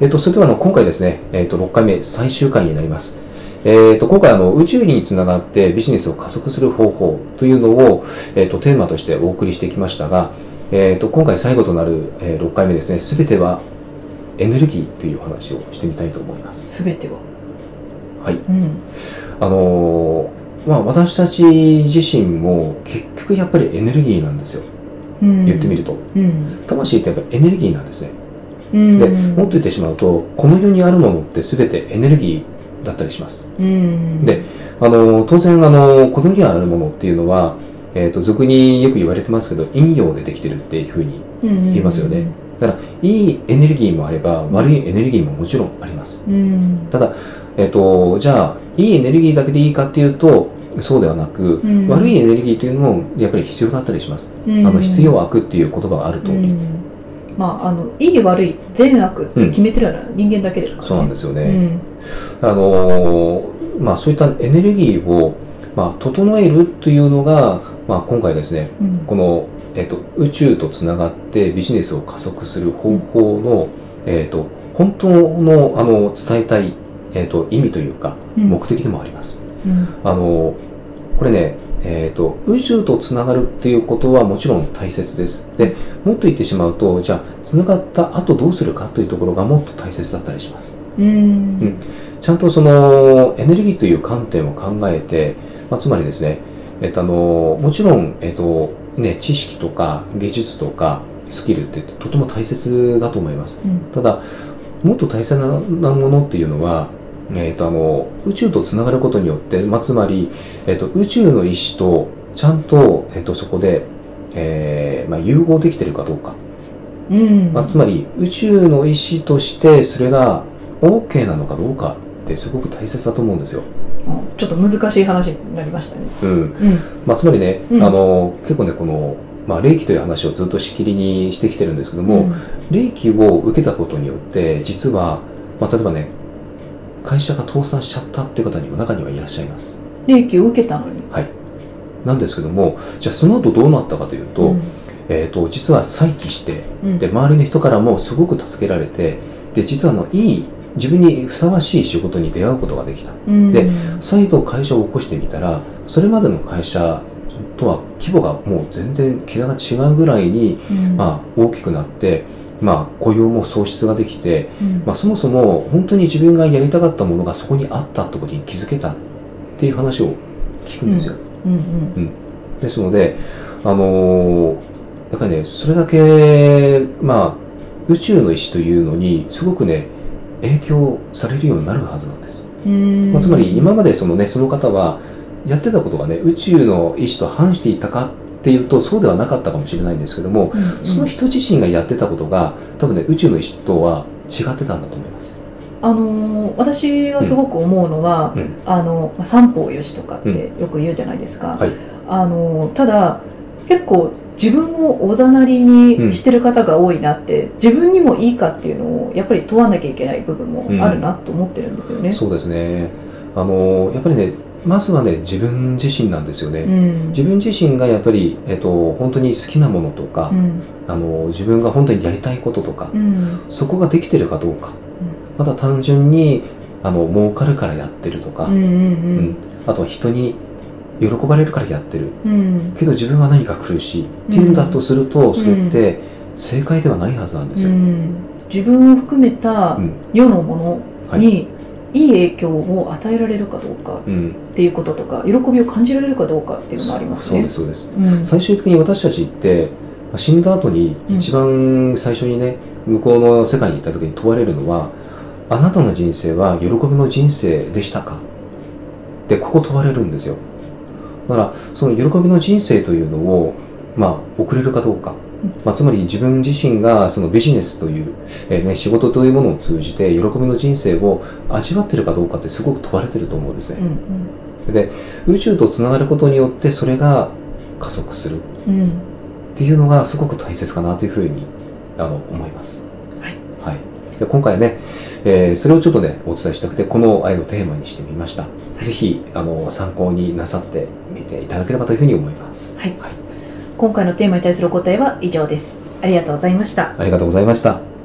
えっと、それではあの今回ですね、えっと、6回目最終回になります。えっと、今回あの宇宙につながってビジネスを加速する方法というのを、えっと、テーマとしてお送りしてきましたが、えっと、今回最後となる、えー6回目ですね、すべてはエネルギーというお話をしてみたいと思います。すべては。はい。うん。あのーまあ、私たち自身も結局やっぱりエネルギーなんですよ。うん、言ってみると。うん。魂ってやっぱりエネルギーなんですね。うん。で、もっと言ってしまうと、この世にあるものって全てエネルギーだったりします。うん。で、あの、当然、あの、この世にあるものっていうのは、えっ、と、俗によく言われてますけど、陰陽でできてるっていうふうに言言いますよね。だから、いいエネルギーもあれば、悪いエネルギーももちろんあります。うん。ただ、えっ、と、じゃあ、いいエネルギーだけでいいかっていうと、そうではなく、うん悪いエネルギーというのもやっぱり必要だったりします。うん。あの、必要悪っていう言葉があると、うん。まあ、あの、いい悪い、善悪って決めてるのは人間だけですからね。そうなんですよね。うん。あのーまあ、そういったエネルギーを、まあ、整えるというのが、まあ、今回ですねうん。この、えっと宇宙とつながってビジネスを加速する方法の、えっと本当のあの伝えたい、えっと意味というかうん目的でもあります。うん。あのこれね、えっと宇宙とつながるっていうことはもちろん大切です。でもっと言ってしまうとじゃあつながった後どうするかというところがもっと大切だったりします。うん。ちゃんとそのエネルギーという観点を考えて、まあ、つまりですね、えっと、あのもちろん、えっとね、知識とか技術とかスキルってとても大切だと思いますうん。ただもっと大切なものっていうのは、えっと、あの宇宙とつながることによって、まあ、つまり、えっと、宇宙の意志とちゃんと、えっと、そこで、えーまあ、融合できてるかどうかうん。まあ、つまり宇宙の意思としてそれが OK なのかどうかってすごく大切だと思うんですよ。ちょっと難しい話になりましたね。うんうん。まあ、つまりね、うんあの結構ねこの、まあ、霊気という話をずっとしきりにしてきてるんですけども、霊気を受けたことによって実は、まあ、例えばね会社が倒産しちゃったっていう方にも中にはいらっしゃいます。霊気を受けたのに。なんですけどもじゃあその後どうなったかというと,、うん。えー、と実は再起してうん。で周りの人からもすごく助けられてで実はあのいい自分にふさわしい仕事に出会うことができた。うん。で再度会社を起こしてみたらそれまでの会社とは規模がもう全然桁が違うぐらいに、うん。まあ、大きくなって、まあ、雇用も創出ができて、うん。まあ、そもそも本当に自分がやりたかったものがそこにあったってことに気づけたっていう話を聞くんですよ、うん。うん。ですので、あのーやっぱりね、それだけ、まあ、宇宙の意志というのに、すごくね、影響されるようになるはずなんです。うん。まあ、つまり、今までそのね、その方は、やってたことがね、宇宙の意志と反していたかっていうと、そうではなかったかもしれないんですけども、うんうん。その人自身がやってたことが、多分ね、宇宙の意志とは違ってたんだと思います。あのー私がすごく思うのは、うん。あのまあ三方よしとかってよく言うじゃないですか、はい。あのーただ結構自分をおざなりにしてる方が多いなって、自分にもいいかっていうのをやっぱり問わなきゃいけない部分もあるなと思ってるんですよね。そうですね。あのーやっぱりね、まずはね、自分自身なんですよね。うん。自分自身がやっぱり、えっと、本当に好きなものとか、うん。あの自分が本当にやりたいこととか、うん。そこができてるかどうか、また単純にあの儲かるからやってるとか、うんうんうん。あとは人に喜ばれるからやってる。うん。うんけど自分は何か苦しい。っていうんだとすると、それって正解ではないはずなんですよ。うん。自分を含めたうん。世のもはいのにいい影響を与えられるかどうかうん。っていうこととか喜びを感じられるかどうかっていうのがありますね。そうですそうです。うん。最終的に私たちってまあ死んだ後に一番最初にね、向こうの世界に行った時に問われるのはあなたの人生は喜びの人生でしたか？でここ問われるんですよ。だからその喜びの人生というのをまあ送れるかどうか、まあ、つまり自分自身がそのビジネスという、えーね、仕事というものを通じて喜びの人生を味わってるかどうかってすごく問われてると思うんですね、で宇宙とつながることによってそれが加速するうんうんっていうのがすごく大切かなというふうにあの思います。はい。はい。で今回ね、えーそれをちょっとね、お伝えしたくて、この愛のテーマにしてみました。ぜひ、あの、参考になさってみていただければというふうに思います。はいはい。今回のテーマに対するお答えは以上です。ありがとうございました。ありがとうございました。